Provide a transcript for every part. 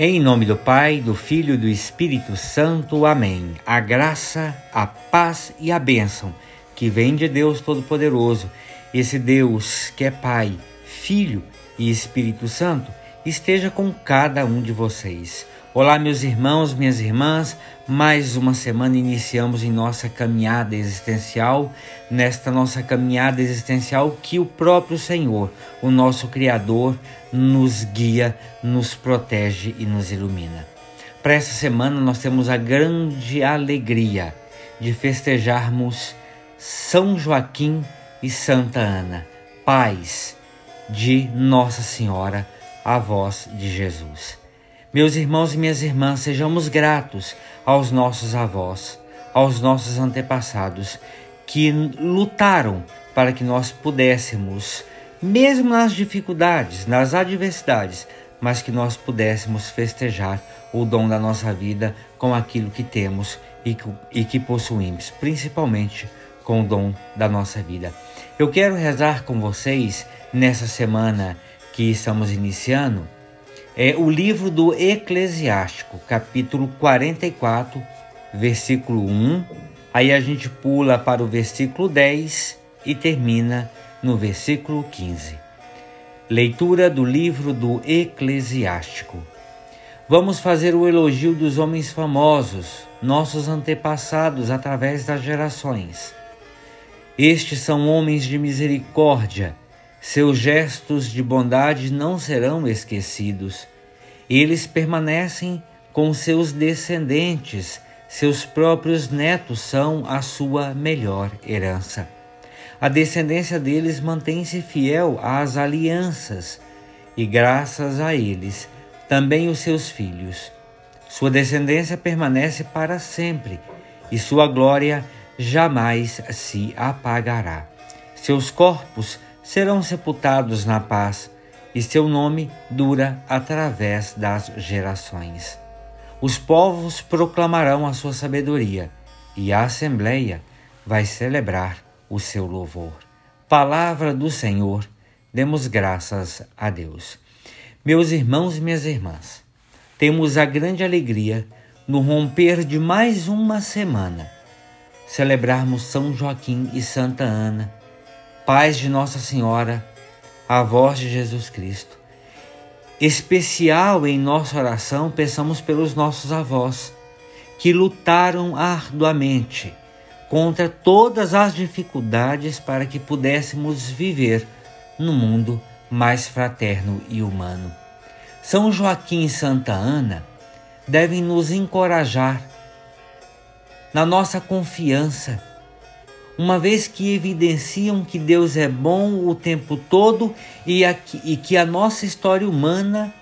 Em nome do Pai, do Filho e do Espírito Santo. Amém. A graça, a paz e a bênção que vem de Deus Todo-Poderoso, esse Deus que é Pai, Filho e Espírito Santo, esteja com cada um de vocês. Olá, meus irmãos, minhas irmãs. Mais uma semana iniciamos em nossa caminhada existencial, nesta nossa caminhada existencial que o próprio Senhor, o nosso Criador, nos guia, nos protege e nos ilumina. Para essa semana nós temos a grande alegria de festejarmos São Joaquim e Santa Ana, pais de Nossa Senhora, a voz de Jesus. Meus irmãos e minhas irmãs, sejamos gratos aos nossos avós, aos nossos antepassados que lutaram para que nós pudéssemos, mesmo nas dificuldades, nas adversidades, mas que nós pudéssemos festejar o dom da nossa vida com aquilo que temos e que, e que possuímos, principalmente com o dom da nossa vida. Eu quero rezar com vocês nessa semana que estamos iniciando é o livro do Eclesiástico, capítulo 44, versículo 1. Aí a gente pula para o versículo 10 e termina no versículo 15. Leitura do livro do Eclesiástico. Vamos fazer o elogio dos homens famosos, nossos antepassados através das gerações. Estes são homens de misericórdia seus gestos de bondade não serão esquecidos. Eles permanecem com seus descendentes, seus próprios netos são a sua melhor herança. A descendência deles mantém-se fiel às alianças, e graças a eles, também os seus filhos. Sua descendência permanece para sempre, e sua glória jamais se apagará. Seus corpos serão sepultados na paz, e seu nome dura através das gerações. Os povos proclamarão a sua sabedoria, e a Assembleia vai celebrar o seu louvor. Palavra do Senhor, demos graças a Deus. Meus irmãos e minhas irmãs, temos a grande alegria, no romper de mais uma semana, celebrarmos São Joaquim e Santa Ana paz de Nossa Senhora, a voz de Jesus Cristo. Especial em nossa oração, pensamos pelos nossos avós, que lutaram arduamente contra todas as dificuldades para que pudéssemos viver no mundo mais fraterno e humano. São Joaquim e Santa Ana devem nos encorajar na nossa confiança uma vez que evidenciam que Deus é bom o tempo todo e, e que a nossa história humana,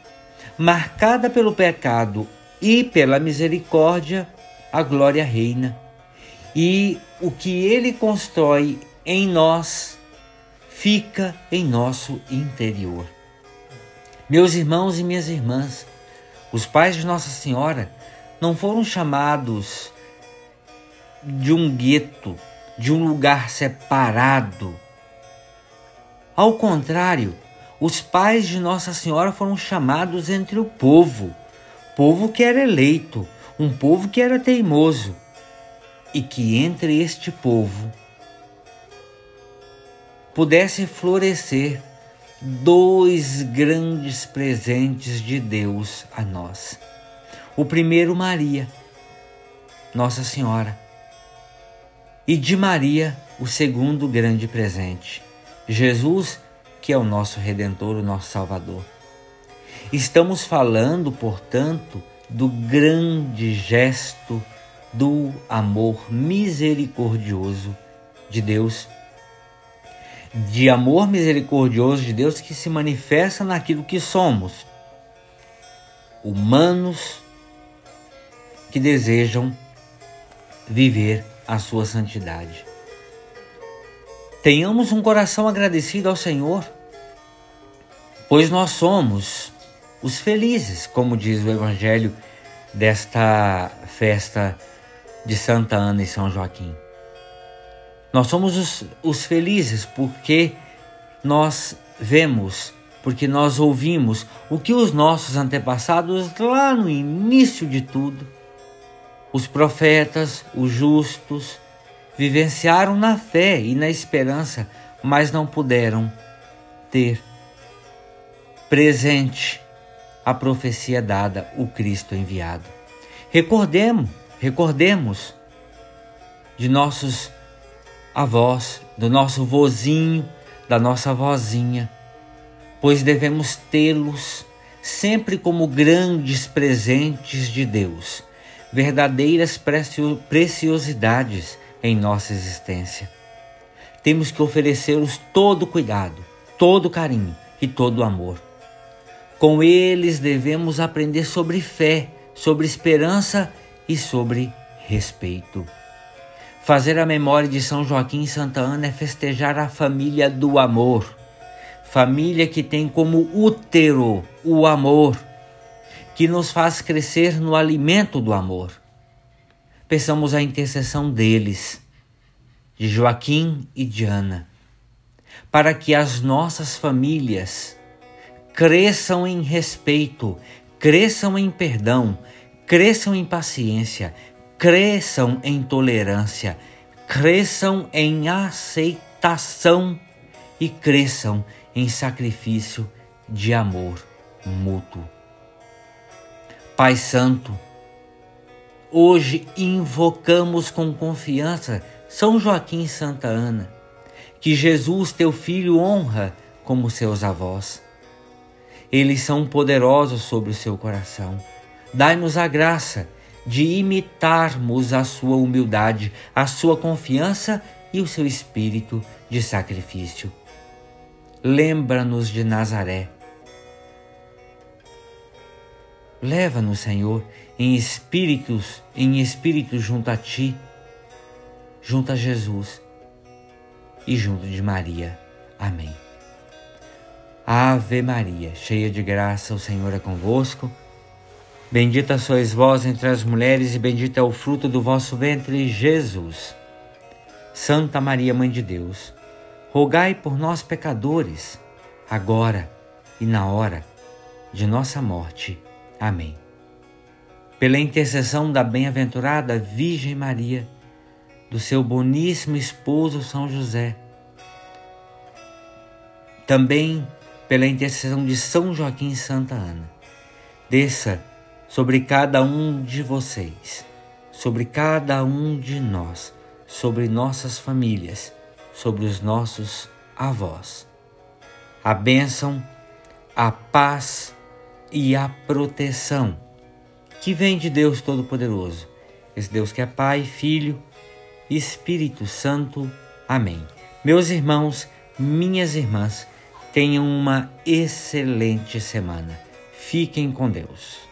marcada pelo pecado e pela misericórdia, a glória reina. E o que ele constrói em nós fica em nosso interior. Meus irmãos e minhas irmãs, os pais de Nossa Senhora não foram chamados de um gueto de um lugar separado. Ao contrário, os pais de Nossa Senhora foram chamados entre o povo, povo que era eleito, um povo que era teimoso, e que entre este povo pudesse florescer dois grandes presentes de Deus a nós. O primeiro, Maria, Nossa Senhora e de Maria, o segundo grande presente, Jesus, que é o nosso redentor, o nosso Salvador. Estamos falando, portanto, do grande gesto do amor misericordioso de Deus, de amor misericordioso de Deus que se manifesta naquilo que somos, humanos que desejam viver a sua santidade. Tenhamos um coração agradecido ao Senhor, pois nós somos os felizes, como diz o Evangelho desta festa de Santa Ana e São Joaquim. Nós somos os, os felizes porque nós vemos porque nós ouvimos o que os nossos antepassados lá no início de tudo, os profetas, os justos, vivenciaram na fé e na esperança, mas não puderam ter presente a profecia dada, o Cristo enviado. Recordemos, recordemos de nossos avós, do nosso vozinho, da nossa vozinha, pois devemos tê-los sempre como grandes presentes de Deus, verdadeiras preciosidades em nossa existência. Temos que oferecê-los todo cuidado, todo carinho e todo amor. Com eles devemos aprender sobre fé, sobre esperança e sobre respeito. Fazer a memória de São Joaquim e Santa Ana é festejar a família do amor. Família que tem como útero o amor, que nos faz crescer no alimento do amor. Peçamos a intercessão deles, de Joaquim e de Ana, para que as nossas famílias cresçam em respeito, cresçam em perdão, cresçam em paciência, cresçam em tolerância, cresçam em aceitação e cresçam em sacrifício de amor mútuo. Pai Santo, hoje invocamos com confiança São Joaquim e Santa Ana, que Jesus, teu filho, honra como seus avós. Eles são poderosos sobre o seu coração. Dai-nos a graça de imitarmos a sua humildade, a sua confiança e o seu espírito de sacrifício. Lembra-nos de Nazaré. Leva-nos, Senhor, em espíritos, em espírito junto a ti, junto a Jesus e junto de Maria. Amém. Ave Maria, cheia de graça, o Senhor é convosco. Bendita sois vós entre as mulheres, e bendito é o fruto do vosso ventre, Jesus. Santa Maria, Mãe de Deus, rogai por nós, pecadores, agora e na hora de nossa morte. Amém. Pela intercessão da bem-aventurada Virgem Maria, do seu boníssimo esposo São José, também pela intercessão de São Joaquim e Santa Ana, desça sobre cada um de vocês, sobre cada um de nós, sobre nossas famílias, sobre os nossos avós. A bênção, a paz e a proteção que vem de Deus Todo-Poderoso, esse Deus que é Pai, Filho Espírito Santo. Amém. Meus irmãos, minhas irmãs, tenham uma excelente semana. Fiquem com Deus.